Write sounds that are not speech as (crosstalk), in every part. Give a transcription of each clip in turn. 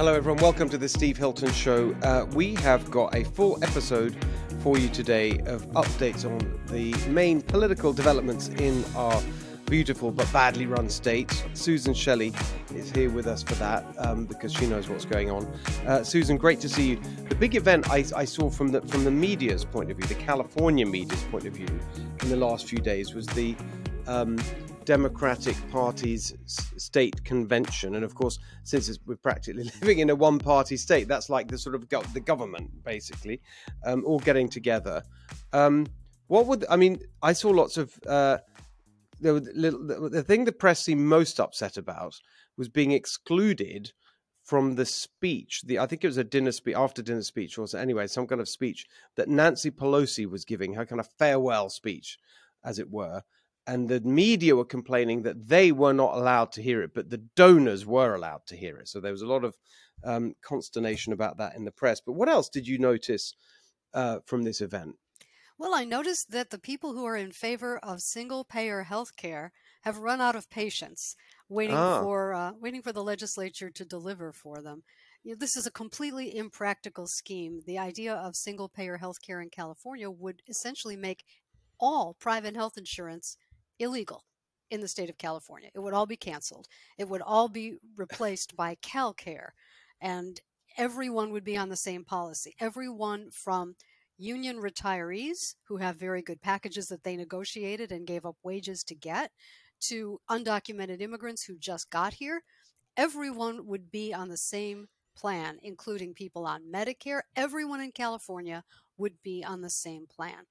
Hello, everyone. Welcome to the Steve Hilton Show. Uh, we have got a full episode for you today of updates on the main political developments in our beautiful but badly run state. Susan Shelley is here with us for that um, because she knows what's going on. Uh, Susan, great to see you. The big event I, I, saw from the from the media's point of view, the California media's point of view, in the last few days was the um, Democratic Party's state convention, and of course, since we're practically (laughs) living in a one-party state, that's like the sort of go- the government basically, um, all getting together. Um, what would I mean? I saw lots of. Uh, the, the thing the press seemed most upset about was being excluded from the speech. The I think it was a dinner speech after dinner speech, or anyway, some kind of speech that Nancy Pelosi was giving her kind of farewell speech, as it were and the media were complaining that they were not allowed to hear it, but the donors were allowed to hear it. So there was a lot of um, consternation about that in the press. But what else did you notice uh, from this event? Well, I noticed that the people who are in favor of single payer health care have run out of patience waiting ah. for uh, waiting for the legislature to deliver for them. You know, this is a completely impractical scheme. The idea of single payer health care in California would essentially make all private health insurance illegal in the state of California. It would all be canceled. It would all be replaced by CalCare. And everyone would be on the same policy. Everyone from union retirees who have very good packages that they negotiated and gave up wages to get to undocumented immigrants who just got here, everyone would be on the same plan, including people on Medicare. Everyone in California would be on the same plan.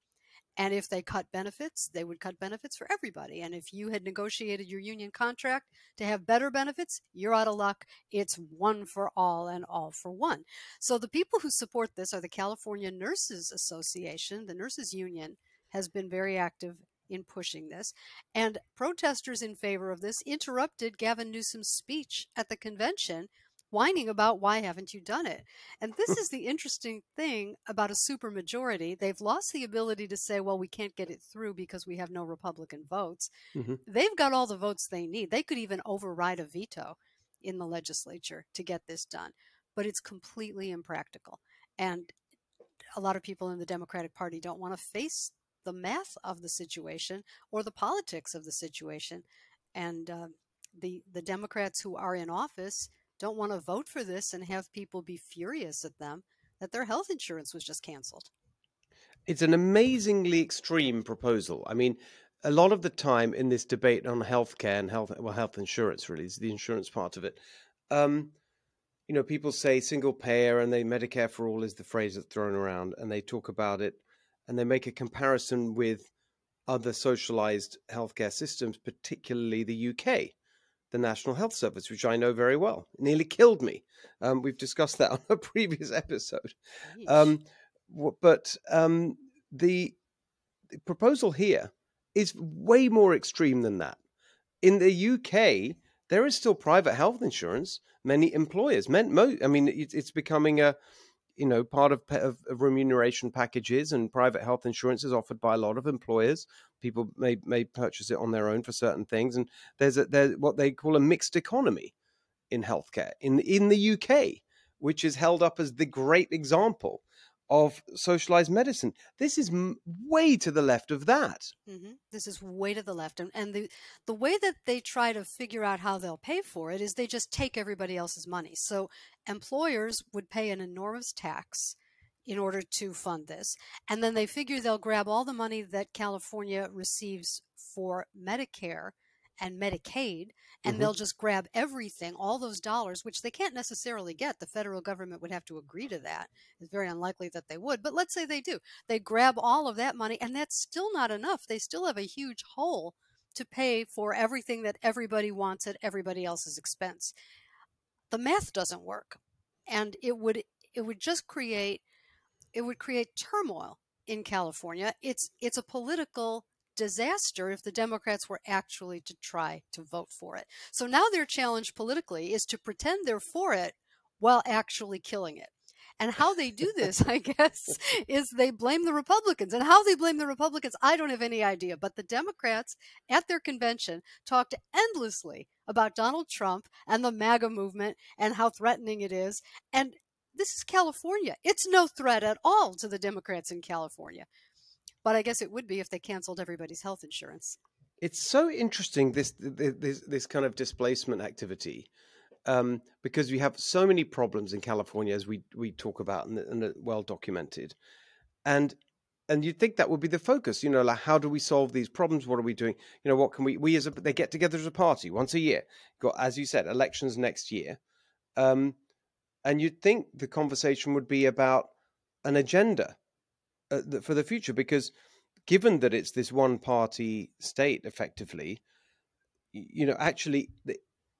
And if they cut benefits, they would cut benefits for everybody. And if you had negotiated your union contract to have better benefits, you're out of luck. It's one for all and all for one. So the people who support this are the California Nurses Association. The nurses union has been very active in pushing this. And protesters in favor of this interrupted Gavin Newsom's speech at the convention whining about why haven't you done it? And this is the interesting thing about a supermajority. They've lost the ability to say, well, we can't get it through because we have no Republican votes. Mm-hmm. They've got all the votes they need. They could even override a veto in the legislature to get this done. But it's completely impractical. And a lot of people in the Democratic Party don't want to face the math of the situation or the politics of the situation. And uh, the the Democrats who are in office don't want to vote for this and have people be furious at them that their health insurance was just canceled. It's an amazingly extreme proposal. I mean, a lot of the time in this debate on healthcare and health, well, health insurance really is the insurance part of it. Um, you know, people say single payer and they Medicare for all is the phrase that's thrown around, and they talk about it and they make a comparison with other socialized healthcare systems, particularly the UK the National Health Service, which I know very well. It nearly killed me. Um, we've discussed that (laughs) on a previous episode. Um, but um, the, the proposal here is way more extreme than that. In the UK, there is still private health insurance. Many employers, men, mo- I mean, it, it's becoming a you know part of, of, of, remuneration packages and private health insurance is offered by a lot of employers. People may may purchase it on their own for certain things and there's a there's what they call a mixed economy in healthcare. In in the UK which is held up as the great example of socialized medicine. This is way to the left of that. Mm-hmm. This is way to the left, and, and the the way that they try to figure out how they'll pay for it is they just take everybody else's money. So employers would pay an enormous tax in order to fund this, and then they figure they'll grab all the money that California receives for Medicare and Medicaid, and mm-hmm. they'll just grab everything, all those dollars, which they can't necessarily get. The federal government would have to agree to that. It's very unlikely that they would, but let's say they do. They grab all of that money, and that's still not enough. They still have a huge hole to pay for everything that everybody wants at everybody else's expense. The math doesn't work, and it would it would just create it would create turmoil in California. It's it's a political disaster if the Democrats were actually to try to vote for it. So now their challenge politically is to pretend they're for it while actually killing it. And how they do this, (laughs) I guess, is they blame the Republicans. And how they blame the Republicans, I don't have any idea. But the Democrats at their convention talked endlessly about Donald Trump and the MAGA movement and how threatening it is. And this is California. It's no threat at all to the Democrats in California. But I guess it would be if they canceled everybody's health insurance. It's so interesting this this this kind of displacement activity um, because we have so many problems in California as we we talk about and, and well documented, and and you'd think that would be the focus. You know, like how do we solve these problems? What are we doing? You know, what can we we as a they get together as a party once a year. Got as you said, elections next year, um, and you'd think the conversation would be about an agenda uh, for the future because given that it's this one party state effectively you know actually the,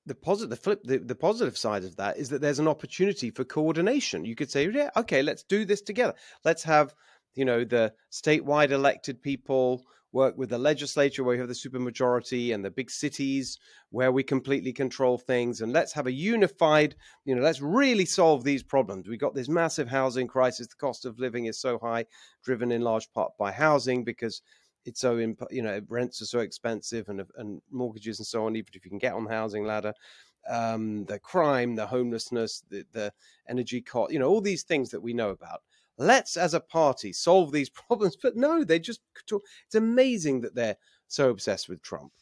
the positive the flip the, the positive side of that is that there's an opportunity for coordination. You could say yeah okay let's do this together. Let's have you know the statewide elected people work with the legislature where we have the supermajority and the big cities where we completely control things and let's have a unified you know let's really solve these problems. We've got this massive housing crisis. The cost of living is so high driven in large part by housing because it's so in you know rents are so expensive and and mortgages and so on even if you can get on the housing ladder. Um, the crime the homelessness the, the energy cost you know all these things that we know about let's as a party solve these (laughs) problems but no they just it's amazing that they're so obsessed with trump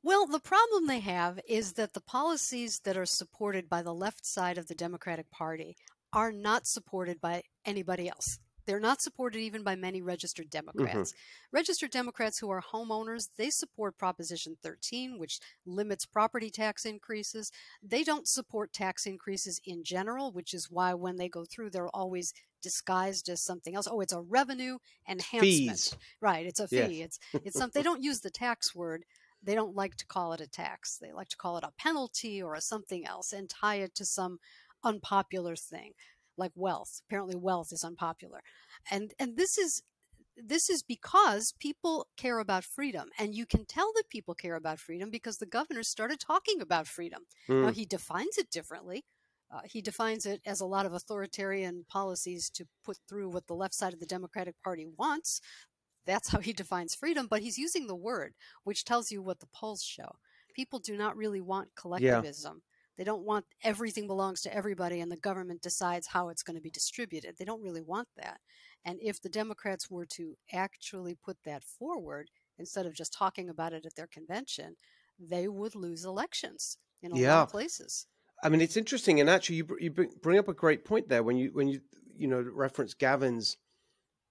well, the problem they have is that the policies that are supported by the left side of the Democratic Party are not supported by anybody else. They're not supported even by many registered mm-hmm. Democrats. Mm-hmm. Registered Democrats who are homeowners, they support Proposition 13, which limits property tax increases. They don't support tax increases in general, which is why when they go through, they're always disguised as something else. Oh, it's a revenue enhancement. Fees. Right, it's a fee. Yes. It's it's something they don't use the tax word. They don't like to call it a tax. They like to call it a penalty or a something else and tie it to some unpopular thing like wealth. Apparently, wealth is unpopular, and and this is this is because people care about freedom, and you can tell that people care about freedom because the governor started talking about freedom. Mm. Now hmm. he defines it differently. Uh, he defines it as a lot of authoritarian policies to put through what the left side of the Democratic Party wants. That's how he defines freedom, but he's using the word, which tells you what the polls show. People do not really want collectivism. They don't want everything belongs to everybody and the government decides how it's going to be distributed. They don't really want that. And if the Democrats were to actually put that forward instead of just talking about it at their convention, they would lose elections in a yeah. lot of places. I mean, it's interesting, and actually, you you bring up a great point there when you when you you know reference Gavin's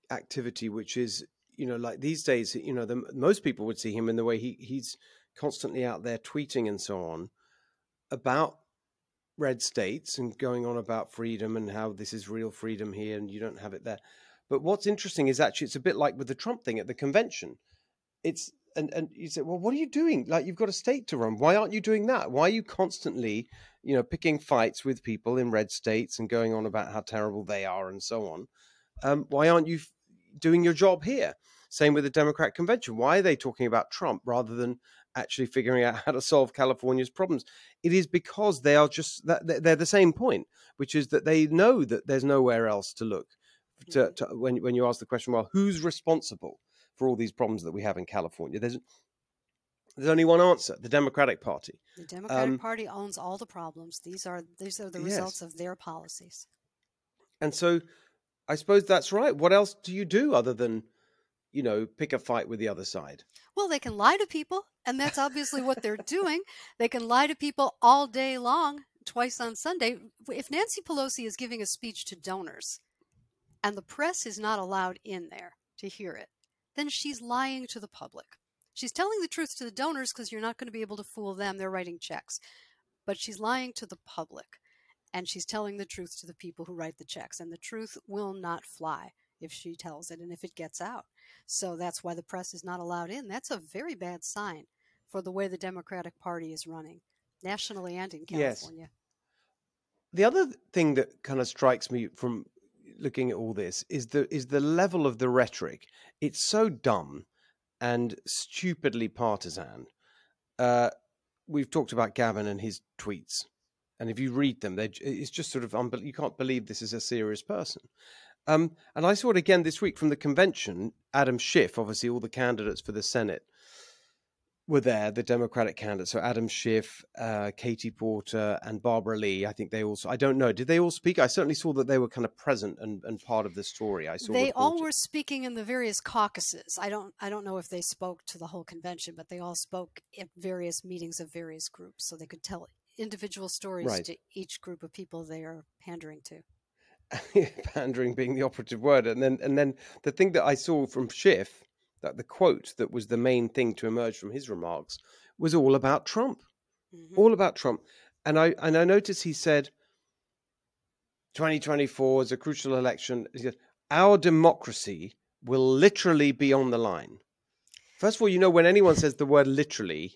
activity, which is you know like these days, you know, the, most people would see him in the way he he's constantly out there tweeting and so on about red states and going on about freedom and how this is real freedom here and you don't have it there. But what's interesting is actually it's a bit like with the Trump thing at the convention. It's and and you say, well, what are you doing? Like you've got a state to run. Why aren't you doing that? Why are you constantly, you know, picking fights with people in red states and going on about how terrible they are and so on? Um, why aren't you doing your job here? Same with the Democrat convention. Why are they talking about Trump rather than actually figuring out (laughs) how to solve California's problems. It is because they are just that they're the same point, which is that they know that there's nowhere else to look. To, mm-hmm. to, when when you ask the question, well, who's responsible for all these problems that we have in California? There's there's only one answer: the Democratic Party. The Democratic um, Party owns all the problems. These are these are the results yes. of their policies. And so, I suppose that's right. What else do you do other than you know, pick a fight with the other side. Well, they can lie to people, and that's obviously what they're doing. They can lie to people all day long, twice on Sunday. If Nancy Pelosi is giving a speech to donors and the press is not allowed in there to hear it, then she's lying to the public. She's telling the truth to the donors because you're not going to be able to fool them. They're writing checks. But she's lying to the public and she's telling the truth to the people who write the checks. And the truth will not fly if she tells it and if it gets out. So that's why the press is not allowed in. That's a very bad sign for the way the Democratic Party is running, nationally and in California. Yes. The other thing that kind of strikes me from looking at all this is the is the level of the rhetoric. It's so dumb and stupidly partisan. Uh, we've talked about Gavin and his tweets and if you read them, it's just sort of you can't believe this is a serious person. Um, and I saw it again this week from the convention. Adam Schiff, obviously, all the candidates for the Senate were there, the Democratic candidates. So Adam Schiff, uh, Katie Porter, and Barbara Lee. I think they also. I don't know. Did they all speak? I certainly saw that they were kind of present and, and part of the story. I saw. They reported. all were speaking in the various caucuses. I don't. I don't know if they spoke to the whole convention, but they all spoke at various meetings of various groups, so they could tell individual stories right. to each group of people they are pandering to. (laughs) pandering being the operative word, and then and then the thing that I saw from Schiff that the quote that was the main thing to emerge from his remarks was all about Trump, mm-hmm. all about Trump. And I and I noticed he said, "2024 is a crucial election." He said, "Our democracy will literally be on the line." First of all, you know when anyone says the word "literally,"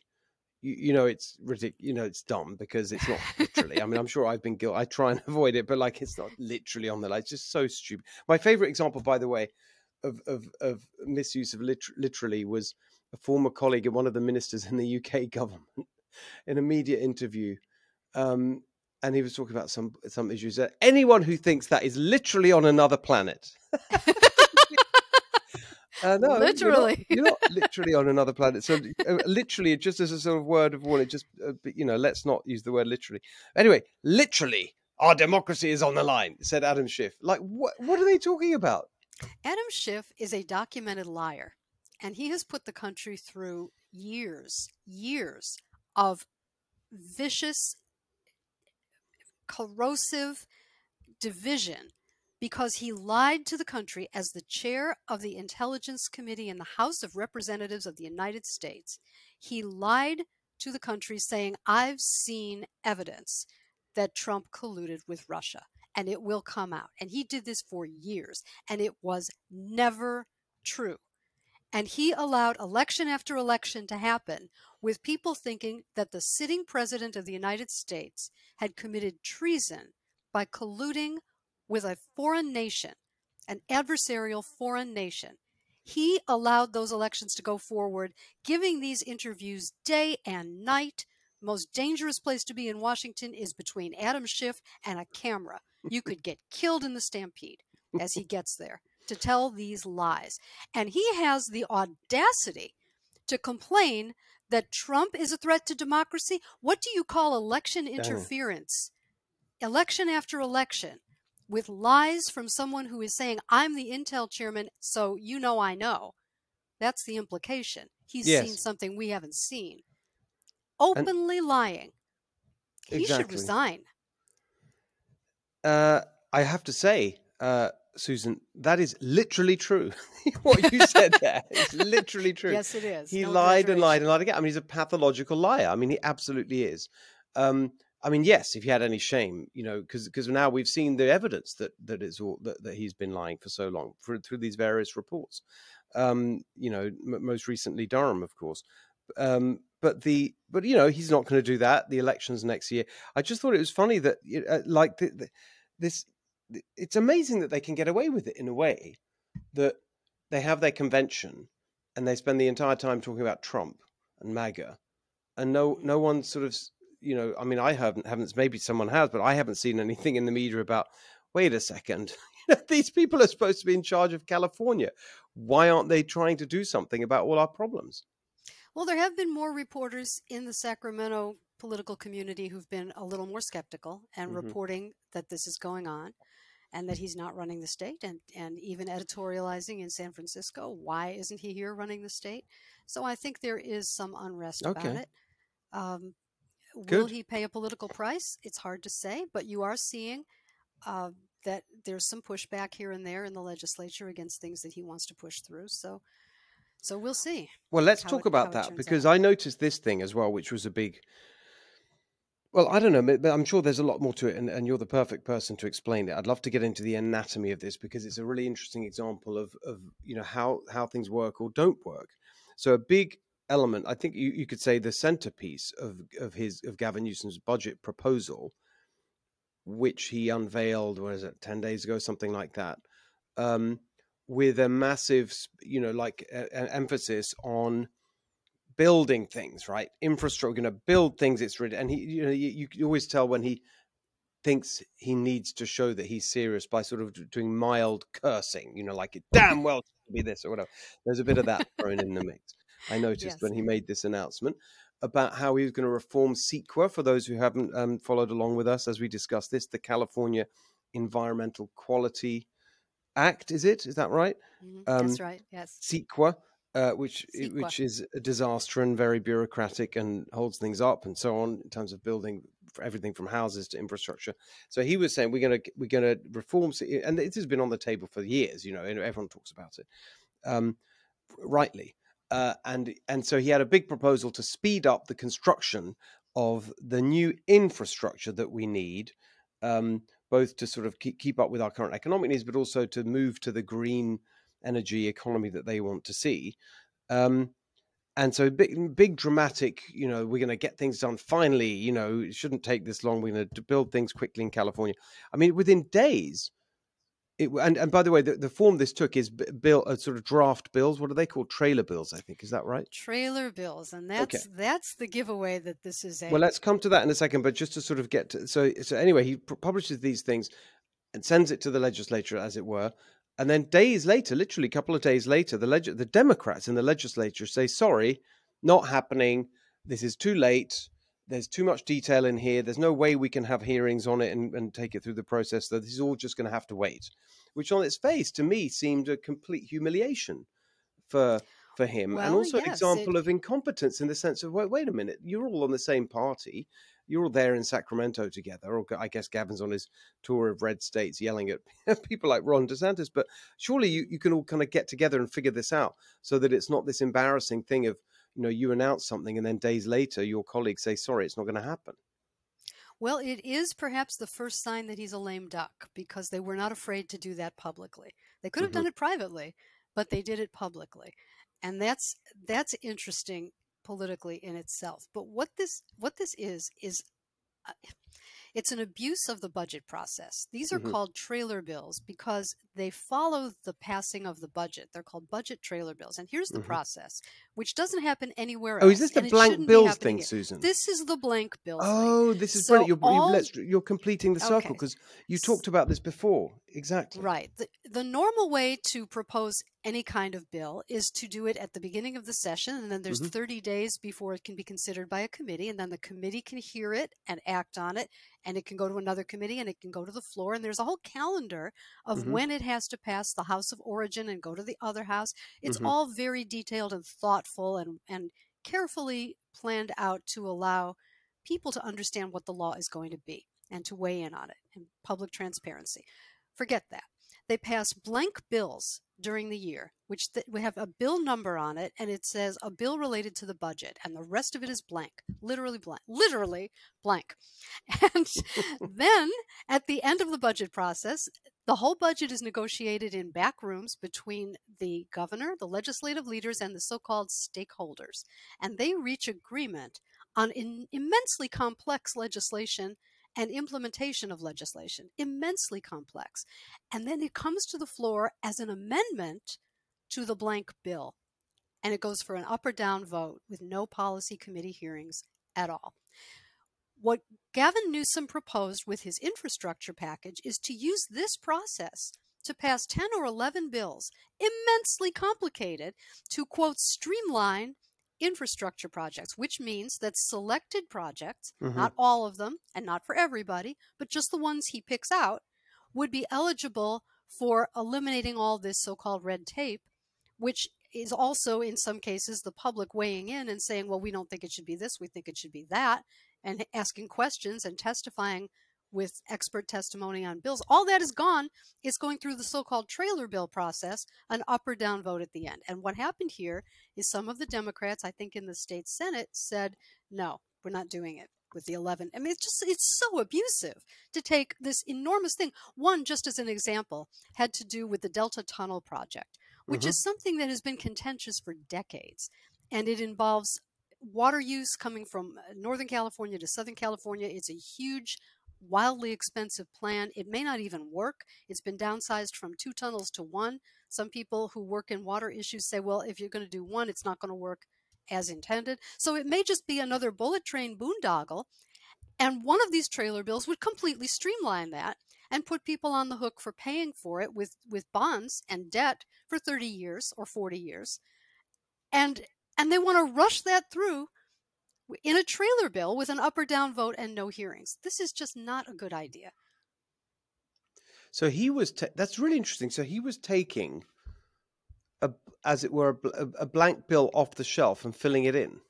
you, you know it's ridiculous. You know it's dumb because it's not literally. I mean, I'm sure I've been guilty. I try and (laughs) avoid it, but like it's not literally on the line. It's just so stupid. My favorite example, by the way, of of, of misuse of liter- literally was a former colleague of one of the ministers in the UK (laughs) government in a media interview. Um, and he was talking about some some issues. That anyone who thinks that is literally on another planet. (laughs) Uh, no, literally, you're not, you're not, literally on another planet. So, uh, literally, just as a sort of word of warning, just uh, you know, let's not use the word literally. Anyway, literally, our democracy is on the line," said Adam Schiff. Like, what? What are they talking about? Adam Schiff is a documented liar, and he has put the country through years, years of vicious, corrosive division because he lied to the country as the chair of the Intelligence Committee in the House of Representatives of the United States. He lied to the country saying, I've seen evidence that Trump colluded with Russia and it will come out. And he did this for years, and it was never true. And he allowed election after election to happen with people thinking that the sitting president of the United States had committed treason by colluding with a foreign nation, an adversarial foreign nation. He allowed those elections to go forward, giving these interviews day and night. Most dangerous place to be in Washington is between Adam Schiff and a camera you could get killed in the stampede as he (laughs) gets there to tell these lies. And he has the audacity to complain that Trump is a threat to democracy. What do you call election interference? Election after election with lies from someone who is saying, I'm the Intel chairman, so you know I know. That's the implication. He's yes. seen something we haven't seen. Openly and lying. He exactly. should resign. Uh, I have to say, uh, Susan, that is literally true. (laughs) what you said there is literally (laughs) true. yes, it is. He no lied and lied and lied again. I mean, he's a pathological liar. I mean, he absolutely is. Um, I mean, yes, if he had any shame, you know, because because now we've seen the evidence that that is all that, that he's been lying for so long for, through these various reports. Um, you know, m- most recently Durham, of course. Um, but the but you know he's not going to do that. The elections next year. I just thought it was funny that uh, like the, the, this. It's amazing that they can get away with it in a way that they have their convention and they spend the entire time talking about Trump and MAGA, and no no one sort of you know. I mean, I haven't haven't maybe someone has, but I haven't seen anything in the media about. Wait a second, (laughs) these people are supposed to be in charge of California. Why aren't they trying to do something about all our problems? Well, there have been more reporters in the Sacramento political community who've been a little more skeptical and mm-hmm. reporting that this is going on and that he's not running the state and, and even editorializing in San Francisco. Why isn't he here running the state? So I think there is some unrest okay. about it. Um, will he pay a political price? It's hard to say, but you are seeing uh, that there's some pushback here and there in the legislature against things that he wants to push through. So so we'll see. Well, let's talk it, about that because out. I noticed this thing as well, which was a big. Well, I don't know, but I'm sure there's a lot more to it, and, and, you're the perfect person to explain it. I'd love to get into the anatomy of this because it's a really interesting example of, of you know how how things work or don't work. So a big element, I think you, you could say the centerpiece of of his of Gavin Newsom's budget proposal, which he unveiled, what is it, ten days ago, something like that. Um, with a massive, you know, like a, an emphasis on building things, right? Infrastructure, going to build things. It's ready. And he, you know, you, you always tell when he thinks he needs to show that he's serious by sort of doing mild cursing, you know, like it damn well be this or whatever. There's a bit of that thrown in the mix. I noticed yes. when he made this announcement about how he was going to reform CEQA. For those who haven't um, followed along with us as we discussed this, the California Environmental Quality Act, is it? Is that right? Mm-hmm. Um, That's right. Yes. CEQA. Uh, which CEQA. which is a disaster and very bureaucratic and holds things up and so on in terms of building everything from houses to infrastructure. So he was saying we're going to we're going to reform, and it has been on the table for years. You know, everyone talks about it, um, rightly. Uh, and and so he had a big proposal to speed up the construction of the new infrastructure that we need, um, both to sort of keep, keep up with our current economic needs, but also to move to the green energy economy that they want to see. Um, and so big, big dramatic. You know, we're going to get things done finally. You know, it shouldn't take this long. We're going to build things quickly in California. I mean, within days. It, and, and by the way, the, the form this took is bill, uh, sort of draft bills. What are they called? Trailer bills, I think. Is that right? Trailer bills, and that's okay. that's the giveaway that this is. A... Well, let's come to that in a second. But just to sort of get to so so anyway, he publishes these things and sends it to the legislature, as it were, and then days later, literally a couple of days later, the leg- the Democrats in the legislature say, "Sorry, not happening. This is too late. There's too much detail in here. There's no way we can have hearings on it and, and take it through the process. So this is all just going to have to wait." Which, on its face, to me, seemed a complete humiliation for for him, well, and also yes, an example it... of incompetence in the sense of wait, wait a minute, you're all on the same party you're all there in Sacramento together, or I guess Gavin's on his tour of red states yelling at (laughs) people like Ron DeSantis. But surely you, you can all kind of get together and figure this out so that it's not this embarrassing thing of, you know, you announce something and then days later your colleagues say, sorry, it's not going to happen. Well, it is perhaps the first sign that he's a lame duck because they were not afraid to do that publicly. They could have mm-hmm. done it privately, but they did it publicly. And that's that's interesting politically in itself. But what this what this is is uh, it's an abuse of the budget process. These are mm-hmm. called trailer bills because they follow the passing of the budget. They're called budget trailer bills. And here's the mm-hmm. process, which doesn't happen anywhere else. Oh, is this the blank bills thing. Susan? This is the blank bill. Oh, thing. this is so brilliant. You're, all... you're, completing the circle because okay. you talked about this before. Exactly. Right. The, the normal way to propose any kind of bill is to do it at the beginning of the session, and then there's mm-hmm. 30 days before it can be considered by a committee, and then the committee can hear it and act on it, and it can go to another committee and it can go to the floor, and there's a whole calendar of mm-hmm. when it has to pass the House of Origin and go to the other house. It's mm-hmm. all very detailed and thoughtful and, and carefully planned out to allow people to understand what the law is going to be and to weigh in on it and public transparency. Forget that. They pass blank bills during the year, which th- we have a bill number on it, and it says a bill related to the budget, and the rest of it is blank, literally blank, literally blank. (laughs) And (laughs) then at the end of the budget process, the whole budget is negotiated in back rooms between the governor, the legislative leaders, and the so called stakeholders. And they reach agreement on in immensely complex legislation and implementation of legislation, immensely complex. And then it comes to the floor as an amendment to the blank bill. And it goes for an up or down vote with no policy committee hearings at all. What Gavin Newsom proposed with his infrastructure package is to use this process to pass 10 or 11 bills, immensely complicated, to quote, streamline infrastructure projects, which means that selected projects, mm-hmm. not all of them and not for everybody, but just the ones he picks out, would be eligible for eliminating all this so called red tape, which is also in some cases the public weighing in and saying, well, we don't think it should be this, we think it should be that, and asking questions and testifying with expert testimony on bills. All that is gone. It's going through the so called trailer bill process, an up or down vote at the end. And what happened here is some of the Democrats, I think in the state Senate, said, no, we're not doing it with the 11. I mean, it's just, it's so abusive to take this enormous thing. One, just as an example, had to do with the Delta Tunnel Project, which mm-hmm. is something that has been contentious for decades. And it involves water use coming from uh, Northern California to Southern California. It's a huge wildly expensive plan. It may not even work. It's been downsized from two tunnels to one. Some people who work in water issues say, well, if you're going to do one, it's not going to work as intended. So it may just be another bullet train boondoggle. And one of these trailer bills would completely streamline that and put people on the hook for paying for it with, with bonds and debt for 30 years or 40 years. And and they want to rush that through in a trailer bill with an up or down vote and no hearings. This is just not a good idea. So he was. Ta- that's really interesting. So he was taking a, as it were, a, a blank bill off the shelf and filling it in.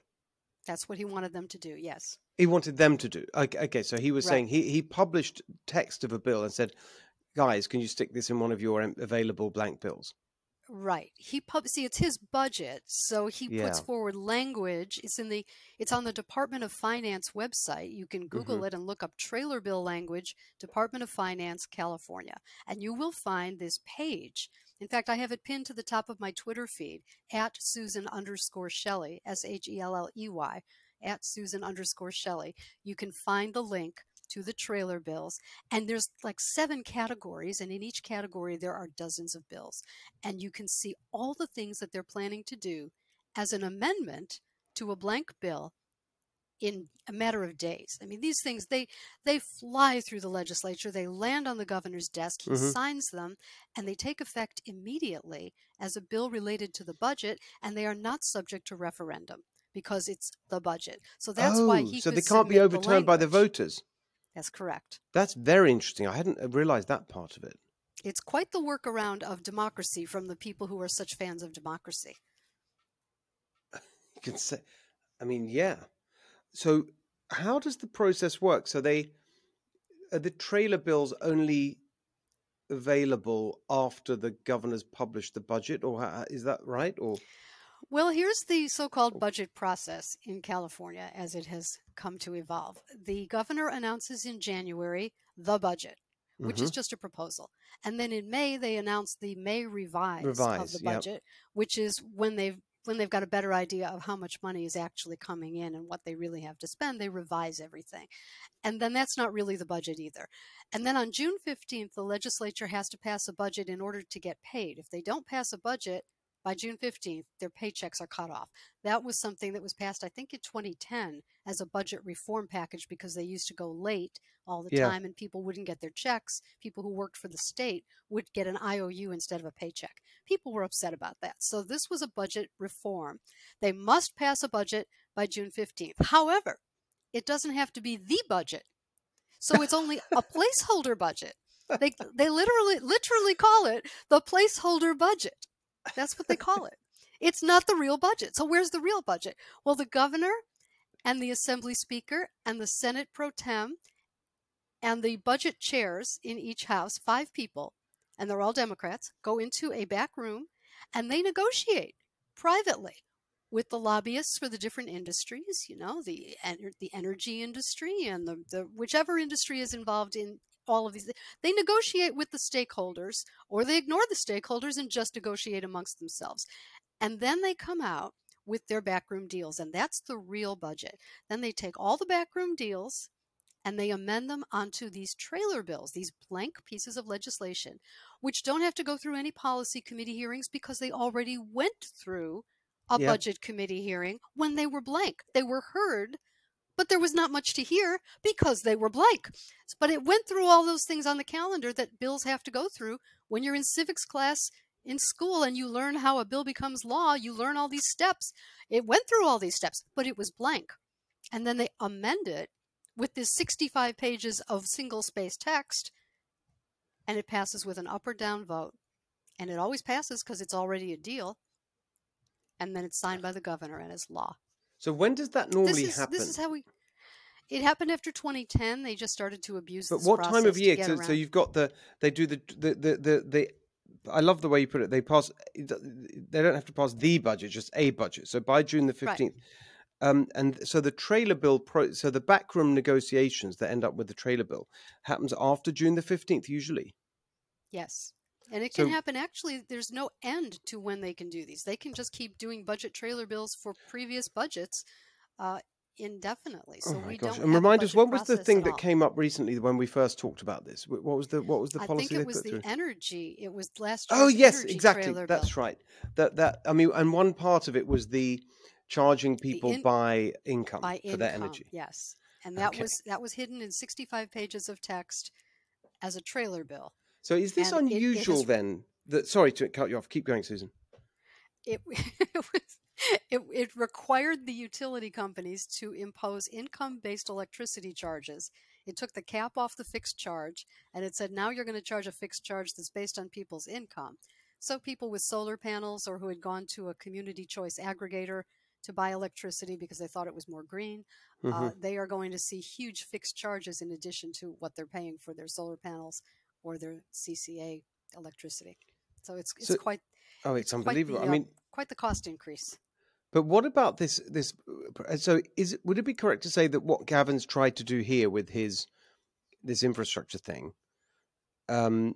That's what he wanted them to do. Yes. He wanted them to do. Okay. okay so he was right. saying he he published text of a bill and said, "Guys, can you stick this in one of your um, available blank bills?" Right. He pub see it's his budget, so he yeah. puts forward language. It's in the it's on the Department of Finance website. You can Google mm-hmm. it and look up trailer bill language, Department of Finance, California, and you will find this page. In fact, I have it pinned to the top of my Twitter feed at Susan underscore Shelley, S H E L L E Y, at Susan underscore Shelley. You can find the link to the trailer bills. And there's like seven categories, and in each category, there are dozens of bills. And you can see all the things that they're planning to do as an amendment to a blank bill in a matter of days. I mean, these things they they fly through the legislature, they land on the governor's desk, he mm-hmm. signs them, and they take effect immediately as a bill related to the budget, and they are not subject to referendum because it's the budget. So that's oh, why he so they can't be overturned the by the voters. That's correct. That's very interesting. I hadn't uh, realized that part of it. It's quite the workaround of democracy from the people who are such fans of democracy. (laughs) You can say, I mean, yeah. So, how does the process work? So, they are the trailer bills only available after the governor's published the budget, or is that right? Or well, here's the so called budget process in California as it has come to evolve. The governor announces in January the budget, which mm-hmm. is just a proposal. And then in May, they announce the May revise, revise of the budget, yep. which is when they've when they've got a better idea of how much money is actually coming in and what they really have to spend, they revise everything. And then that's not really the budget either. And then on June 15th, the legislature has to pass a budget in order to get paid. If they don't pass a budget, by June 15th, their paychecks are cut off. That was something that was passed, I think, in 2010 as a budget reform package because they used to go late all the yeah. time and people wouldn't get their checks. People who worked for the state would get an IOU instead of a paycheck. People were upset about that. So this was a budget reform. They must pass a budget by June 15th. However, it doesn't have to be the budget. So it's only a (laughs) placeholder budget. They, they literally literally call it the placeholder budget. That's what they call it. It's not the real budget. So where's the real budget? Well, the governor and the assembly speaker and the Senate pro tem and the budget chairs in each house, five people, and they're all Democrats, go into a back room and they negotiate privately with the lobbyists for the different industries, you know, the the energy industry and the, the whichever industry is involved in all of these. They negotiate with the stakeholders or they ignore the stakeholders and just negotiate amongst themselves. And then they come out with their backroom deals. And that's the real budget. Then they take all the backroom deals and they amend them onto these trailer bills, these blank pieces of legislation, which don't have to go through any policy committee hearings because they already went through a yep. budget committee hearing when they were blank. They were heard but there was not much to hear because they were blank. But it went through all those things on the calendar that bills have to go through when you're in civics class in school and you learn how a bill becomes law. You learn all these steps. It went through all these steps, but it was blank. And then they amend it with this 65 pages of single space text, and it passes with an up or down vote. And it always passes because it's already a deal. And then it's signed by the governor and it's law. So when does that normally this is, happen? This is how we. It happened after 2010. They just started to abuse. But what time of year? So, so, you've got the they do the the the the. the I love the way you put it. They pass. They don't have to pass the budget, just a budget. So by June the fifteenth, right. um, and so the trailer bill. Pro, so the backroom negotiations that end up with the trailer bill happens after June the fifteenth, usually. Yes. And it can so, happen actually, there's no end to when they can do these. They can just keep doing budget trailer bills for previous budgets uh, indefinitely. So oh we gosh. don't. And remind us, what was the thing that came up recently when we first talked about this? What was the what was the policy? I think it was the through? energy. It was last. Oh yes, exactly. That's bill. right. That that I mean, and one part of it was the charging people in, by income by for income, their energy. Yes, and that okay. was that was hidden in 65 pages of text as a trailer bill. So is this and unusual it, it has, then? That sorry to cut you off. Keep going, Susan. It, (laughs) it was it, it required the utility companies to impose income-based electricity charges. It took the cap off the fixed charge, and it said now you're going to charge a fixed charge that's based on people's income. So people with solar panels or who had gone to a community choice aggregator to buy electricity because they thought it was more green, uh, mm-hmm. uh, they are going to see huge fixed charges in addition to what they're paying for their solar panels or their CCA electricity. So it's it's so, quite oh, it's, it's unbelievable. The, I mean, uh, quite the cost increase. But what about this? This uh, so is would it be correct to say that what Gavin's tried to do here with his this infrastructure thing um,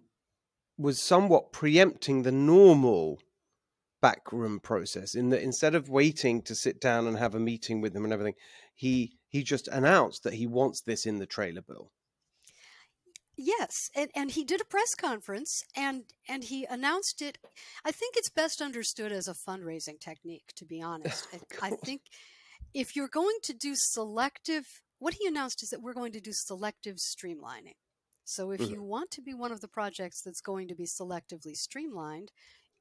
was somewhat preempting the normal backroom process in that instead of waiting to sit down and have a meeting with them and everything, he he just announced that he wants this in the trailer bill. Yes, and, and he did a press conference and and he announced it. I think it's best understood as a fundraising technique, to be honest. (laughs) I, I think if you're going to do selective, what he announced is that we're going to do selective streamlining. So if mm-hmm. you want to be one of the projects that's going to be selectively streamlined,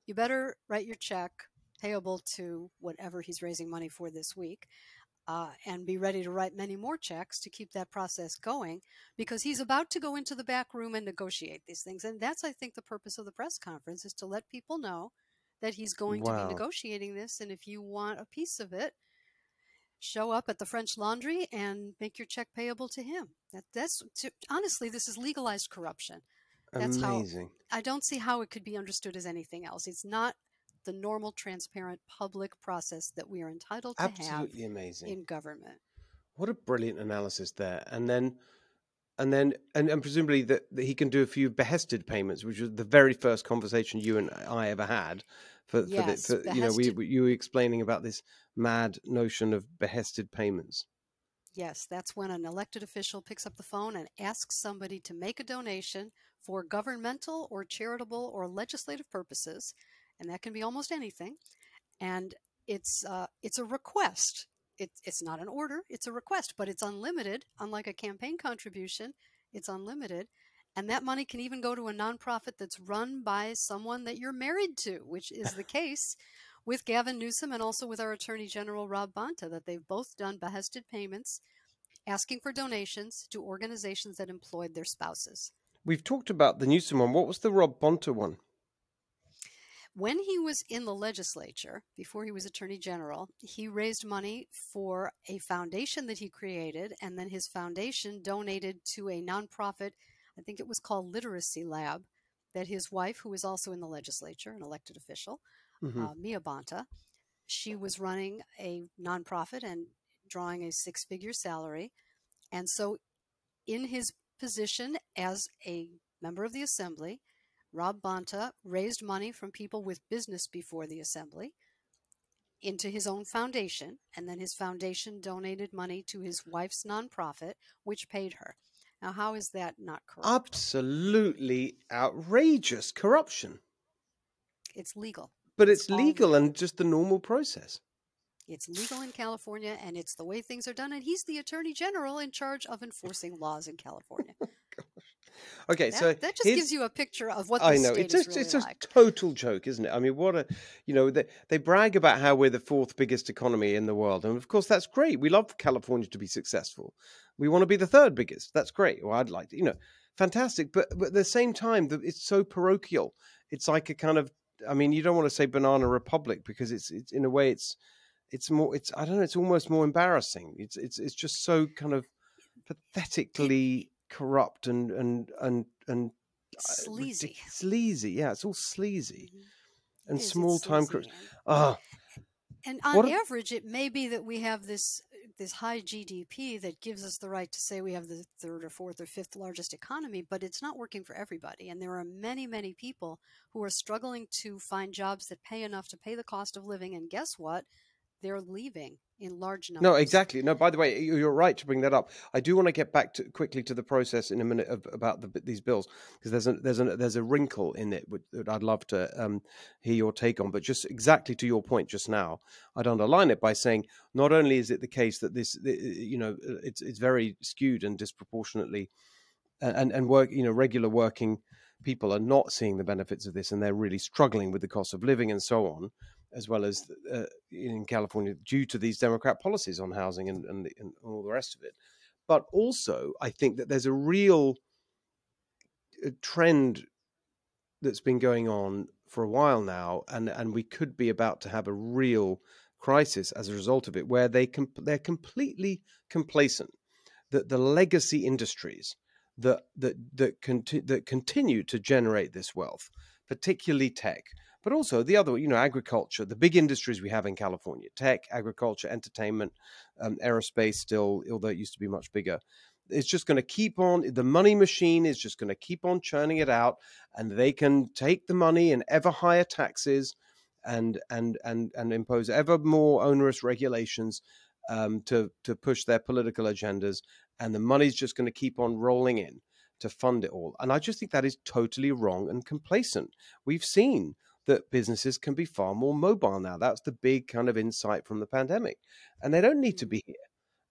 you better write your check payable to whatever he's raising money for this week uh, and be ready to write many more checks to keep that process going because he's about to go into the back room and negotiate these things. And that's, I think, the purpose of the press conference is to let people know that he's going wow. to be negotiating this. And if you want a piece of it, show up at the French Laundry and make your check payable to him. That, that's to, honestly, this is legalized corruption. That's Amazing. how I don't see how it could be understood as anything else. It's not the normal, transparent, public process that we are entitled to Absolutely have amazing. in government. What a brilliant analysis there. And then and then and, and presumably that, that he can do a few behested payments, which was the very first conversation you and I ever had. For, yes, for, the, for you know, we, you were explaining about this mad notion of behested payments. Yes, that's when an elected official picks up the phone and asks somebody to make a donation for governmental or charitable or legislative purposes and that can be almost anything. And it's uh, it's a request. It's it's not an order. It's a request, but it's unlimited. Unlike a campaign contribution, it's unlimited, and that money can even go to a nonprofit that's run by someone that you're married to, which is the (laughs) case with Gavin Newsom and also with our Attorney General Rob Bonta. That they've both done behested payments, asking for donations to organizations that employed their spouses. We've talked about the Newsom one. What was the Rob Bonta one? When he was in the legislature, before he was attorney general, he raised money for a foundation that he created, and then his foundation donated to a nonprofit, I think it was called Literacy Lab, that his wife, who was also in the legislature, an elected official, mm-hmm. uh, Mia Bonta, she was running a nonprofit and drawing a six figure salary. And so, in his position as a member of the assembly, Rob Bonta raised money from people with business before the assembly into his own foundation, and then his foundation donated money to his wife's nonprofit, which paid her. Now, how is that not corrupt? Absolutely outrageous corruption. It's legal. But it's, it's legal legal and just the normal process. It's legal in California, and it's the way things are done. And he's the attorney general in charge of enforcing laws in California. (laughs) Okay, that, so that just gives you a picture of what I know. it's just really it's like. a total joke, isn't it? I mean, what a you know they they brag about how we're the fourth biggest economy in the world, and of course that's great. We love California to be successful. We want to be the third biggest. That's great. Well, I'd like to, you know, fantastic. But but at the same time, it's so parochial. It's like a kind of I mean, you don't want to say banana republic because it's it's in a way it's it's more it's I don't know it's almost more embarrassing. It's it's it's just so kind of pathetically corrupt and and and and uh, sleazy. sleazy, yeah, it's all sleazy. Mm-hmm. And small time. Ah. And on average, it may be that we have this this high GDP that gives us the right to say we have the third or fourth or fifth largest economy, but it's not working for everybody. And there are many, many people who are struggling to find jobs that pay enough to pay the cost of living. And guess what? they're leaving in large numbers. No, exactly. No, by the way, you're right to bring that up. I do want to get back to quickly to the process in a minute of, about the, these bills because there's a there's a there's a wrinkle in it that I'd love to um, hear your take on. But just exactly to your point just now, I'd underline it by saying not only is it the case that this you know it's it's very skewed and disproportionately and and work you know regular working people are not seeing the benefits of this and they're really struggling with the cost of living and so on as well as uh, in California due to these Democrat policies on housing and, and, and, all the rest of it. But also, I think that there's a real uh, trend that's been going on for a while now, and, and we could be about to have a real crisis as a result of it, where they comp- they're completely complacent that the legacy industries that that that, conti- that continue to generate this wealth, particularly tech, but also the other, you know, agriculture, the big industries we have in California, tech, agriculture, entertainment, um, aerospace, still, although it used to be much bigger. It's just going to keep on, the money machine is just going to keep on churning it out, and they can take the money and ever higher taxes and and and and impose ever more onerous regulations um, to to push their political agendas, and the money's just going to keep on rolling in to fund it all. And I just think that is totally wrong and complacent. We've seen that businesses can be far more mobile now. That's the big kind of insight from the pandemic. And they don't need to mm. be here.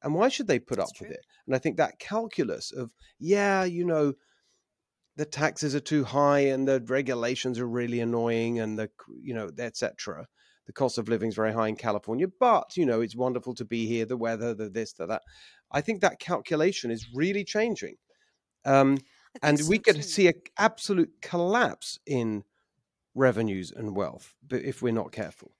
And why should they put That's up true. with it? And I think that calculus of, yeah, you know, the taxes are too high and the regulations are really annoying and the, you know, etc. The cost of living is very high in California, but, you know, it's wonderful to be here, the weather, the this, the that. I think that calculation is really changing. Um, and so we could too. see an absolute collapse in revenues and wealth if we're not careful.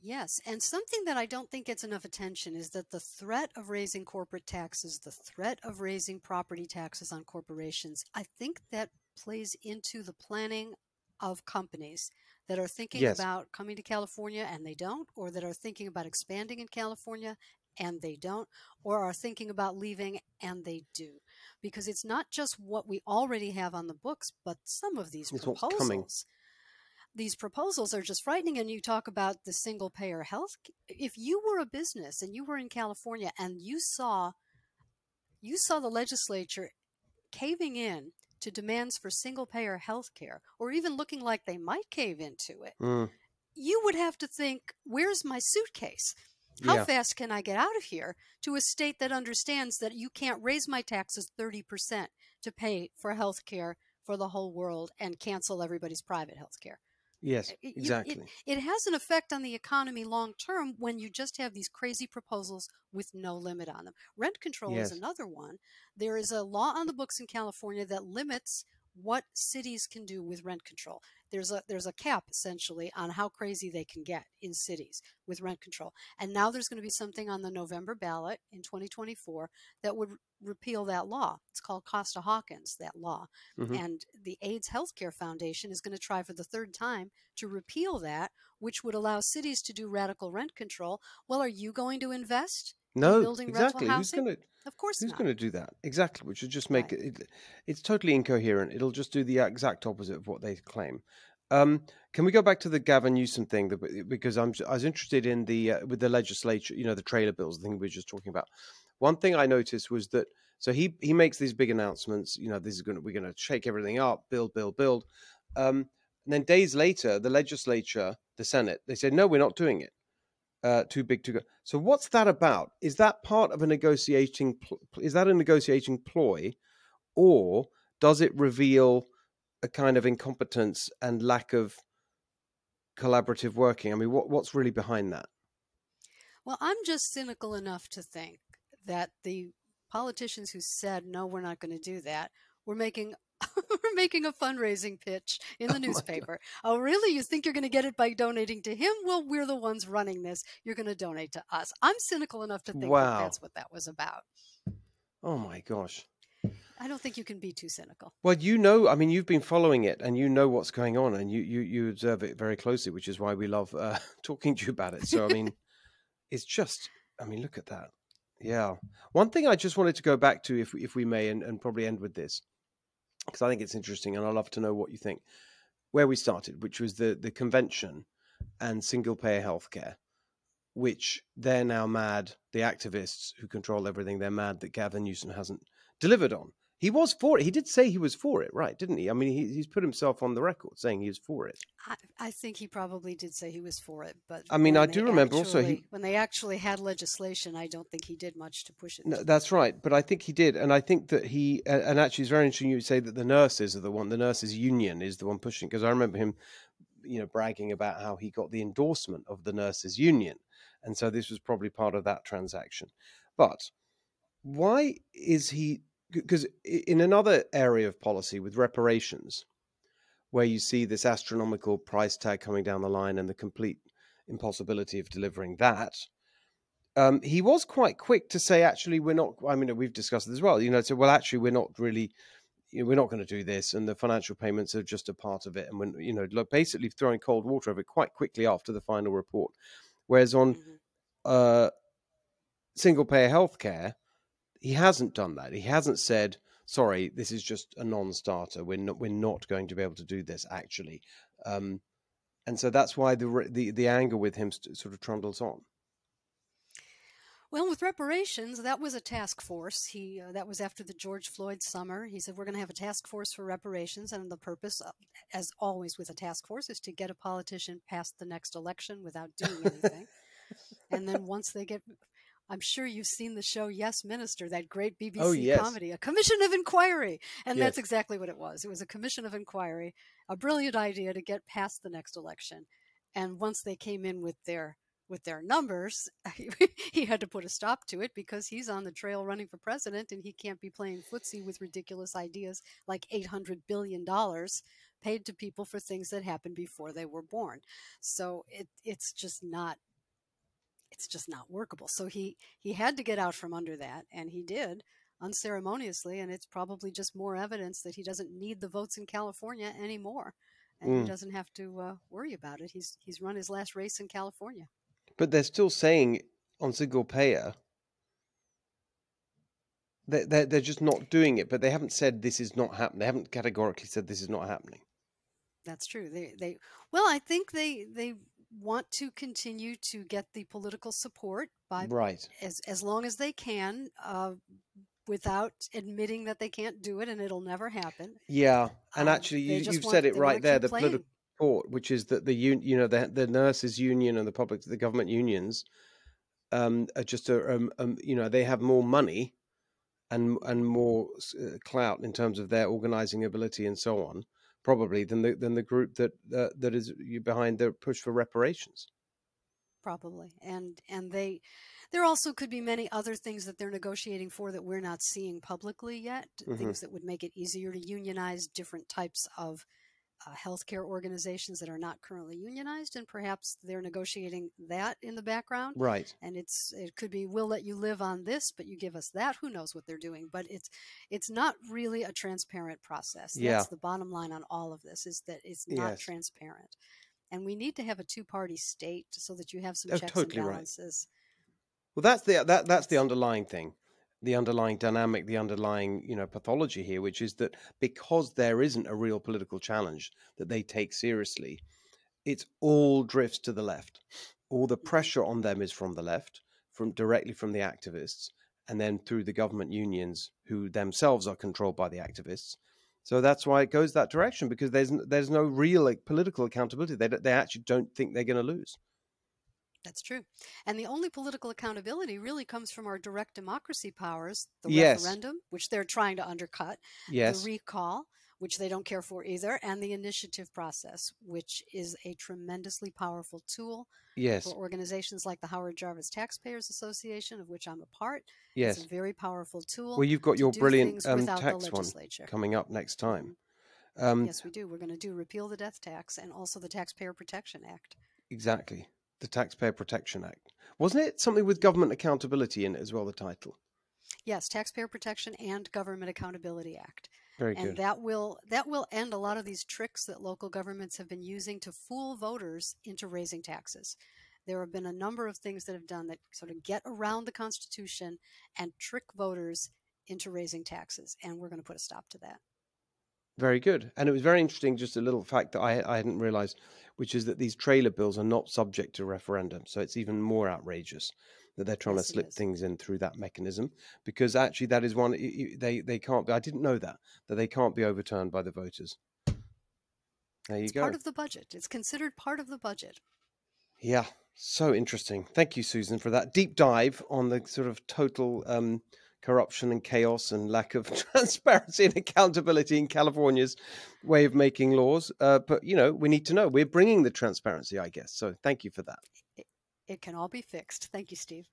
Yes, and something that I don't think gets enough attention is that the threat of raising corporate taxes, the threat of raising property taxes on corporations, I think that plays into the planning of companies that are thinking yes. about coming to California and they don't, or that are thinking about expanding in California and they don't, or are thinking about leaving and they do. Because it's not just what we already have on the books, but some of these it's proposals these proposals are just frightening. And you talk about the single payer health. If you were a business and you were in California and you saw, you saw the legislature caving in to demands for single payer health care, or even looking like they might cave into it, mm. you would have to think, where's my suitcase? How yeah. fast can I get out of here to a state that understands that you can't raise my taxes 30% to pay for health care for the whole world and cancel everybody's private health care? Yes, exactly. It, it, has an effect on the economy long term when you just have these crazy proposals with no limit on them. Rent control yes. is another one. There is a law on the books in California that limits what cities can do with rent control. There's a there's a cap essentially on how crazy they can get in cities with rent control. And now there's going to be something on the November ballot in 2024 that would repeal that law. It's called Costa Hawkins, that law. Mm-hmm. And the AIDS Healthcare Foundation is going to try for the third time to repeal that, which would allow cities to do radical rent control. Well, are you going to invest no, exactly. Who's going to? Of course Who's going to do that? Exactly, which would just make right. it, it, It's totally incoherent. It'll just do the exact opposite of what they claim. Um, can we go back to the Gavin Newsom thing? Because I'm I was interested in the uh, with the legislature, you know, the trailer bills, the thing we were just talking about. One thing I noticed was that so he he makes these big announcements. You know, this is going to we're going to shake everything up, build, build, build. Um, and then days later, the legislature, the Senate, they said, no, we're not doing it uh, too big to go. So what's that about? Is that part of a negotiating? Pl- is that a negotiating ploy, or does it reveal a kind of incompetence and lack of collaborative working? I mean, what, what's really behind that? Well, I'm just cynical enough to think that the politicians who said no, we're not going to do that, were making (laughs) we're making a fundraising pitch in the (laughs) oh newspaper. Oh, really? You think you're going to get it by donating to him? Well, we're the ones running this. You're going to donate to us. I'm cynical enough to think wow. that that's what that was about. Oh my gosh. I don't think you can be too cynical. Well, you know, I mean, you've been following it and you know what's going on and you, you, you observe it very closely, which is why we love uh, (laughs) talking to you about it. So, I mean, it's just, I mean, look at that. Yeah. One thing I just wanted to go back to, if, if we may, and, and probably end with this because I think it's interesting, and I'd love to know what you think. Where we started, which was the the convention and single payer healthcare. which they're now mad. The activists who control everything, they're mad that Gavin Newsom hasn't delivered on. He was for it. He did say he was for it, right? Didn't he? I mean, he, he's put himself on the record saying he was for it. I, I think he probably did say he was for it, but I mean, I do remember actually, also he, when they actually had legislation, I don't think he did much to push it. No, that's right, but I think he did, and I think that he and actually it's very interesting you say that the nurses are the one, the nurses union is the one pushing because I remember him, you know, bragging about how he got the endorsement of the nurses union, and so this was probably part of that transaction. But why is he because in another area of policy with reparations, where you see this astronomical price tag coming down the line and the complete impossibility of delivering that, um, he was quite quick to say, actually, we're not. I mean, we've discussed it as well. You know, so well, actually, we're not really. You know, we're not going to do this, and the financial payments are just a part of it. And when you know, basically throwing cold water over it quite quickly after the final report. Whereas on mm-hmm. uh, single payer healthcare, he hasn't done that. He hasn't said, "Sorry, this is just a non-starter. We're not we're not going to be able to do this actually." Um, and so that's why the the the anger with him sort of trundles on. Well, with reparations, that was a task force. He uh, that was after the George Floyd summer. He said we're going to have a task force for reparations, and the purpose, of, as always with a task force, is to get a politician past the next election without doing anything. (laughs) and then once they get I'm sure you've seen the show Yes Minister, that great BBC oh, yes. comedy, a commission of inquiry. And yes. that's exactly what it was. It was a commission of inquiry, a brilliant idea to get past the next election. And once they came in with their with their numbers, (laughs) he had to put a stop to it because he's on the trail running for president and he can't be playing footsie with ridiculous ideas like $800 billion paid to people for things that happened before they were born. So it, it's just not it's just not workable. So he he had to get out from under that, and he did unceremoniously. And it's probably just more evidence that he doesn't need the votes in California anymore, and mm. he doesn't have to uh, worry about it. He's he's run his last race in California. But they're still saying on single payer. They're, they're just not doing it, but they haven't said this is not happening. They haven't categorically said this is not happening. That's true. They they well, I think they they want to continue to get the political support by right. as as long as they can uh, without admitting that they can't do it and it'll never happen. Yeah and um, actually you, have said it right there the political support which is that the you know the, the nurses union and the public the government unions um, are just a um, um, you know they have more money and and more uh, clout in terms of their organizing ability and so on probably than the than the group that uh, that is behind the push for reparations. Probably, and and they there also could be many other things that they're negotiating for that we're not seeing publicly yet. Mm-hmm. Things that would make it easier to unionize different types of uh, healthcare organizations that are not currently unionized, and perhaps they're negotiating that in the background. Right. And it's it could be we'll let you live on this, but you give us that. Who knows what they're doing? But it's it's not really a transparent process. Yeah. That's the bottom line on all of this is that it's not yes. transparent. And we need to have a two-party state so that you have some oh, checks totally and balances. Right. Well, that's the that that's the underlying thing the underlying dynamic, the underlying you know pathology here, which is that because there isn't a real political challenge that they take seriously, it's all drifts to the left. All the mm-hmm. pressure on them is from the left, from directly from the activists, and then through the government unions, who themselves are controlled by the activists. So that's why it goes that direction because there's there's no real like, political accountability. They they actually don't think they're going to lose. That's true. And the only political accountability really comes from our direct democracy powers the yes. referendum, which they're trying to undercut, yes. the recall, which they don't care for either, and the initiative process, which is a tremendously powerful tool yes. for organizations like the Howard Jarvis Taxpayers Association, of which I'm a part. Yes. It's a very powerful tool. Well, you've got your brilliant um, tax one coming up next time. Mm-hmm. Um, yes, we do. We're going to do repeal the death tax and also the Taxpayer Protection Act. Exactly the Taxpayer Protection Act. Wasn't it something with government accountability in it as well, the title? Yes, Taxpayer Protection and Government Accountability Act. Very good. and good. that will that will end a lot of these tricks that local governments have been using to fool voters into raising taxes. There have been a number of things that have done that sort of get around the Constitution and trick voters into raising taxes, and we're going to put a stop to that. Very good. And it was very interesting, just a little fact that I, I hadn't realized, which is that these trailer bills are not subject to referendum. So it's even more outrageous that they're trying yes, to slip things in through that mechanism because actually that is one they they can't be i didn't know that that they can't be overturned by the voters. There you it's go. part of the budget. It's considered part of the budget. Yeah so interesting. Thank you susan for that deep dive on the sort of total um, corruption and chaos and lack of (laughs) transparency and accountability in California's way of making laws. Uh, but, you know, we need to know. We're bringing the transparency, I guess. So thank you for that. It, it can all be fixed. Thank you, Steve.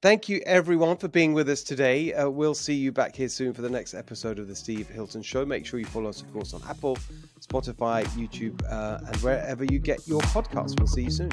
Thank you, everyone, for being with us today. Uh, we'll see you back here soon for the next episode of The Steve Hilton Show. Make sure you follow us, of course, on Apple, Spotify, YouTube, uh, and wherever you get your podcasts. We'll see you soon.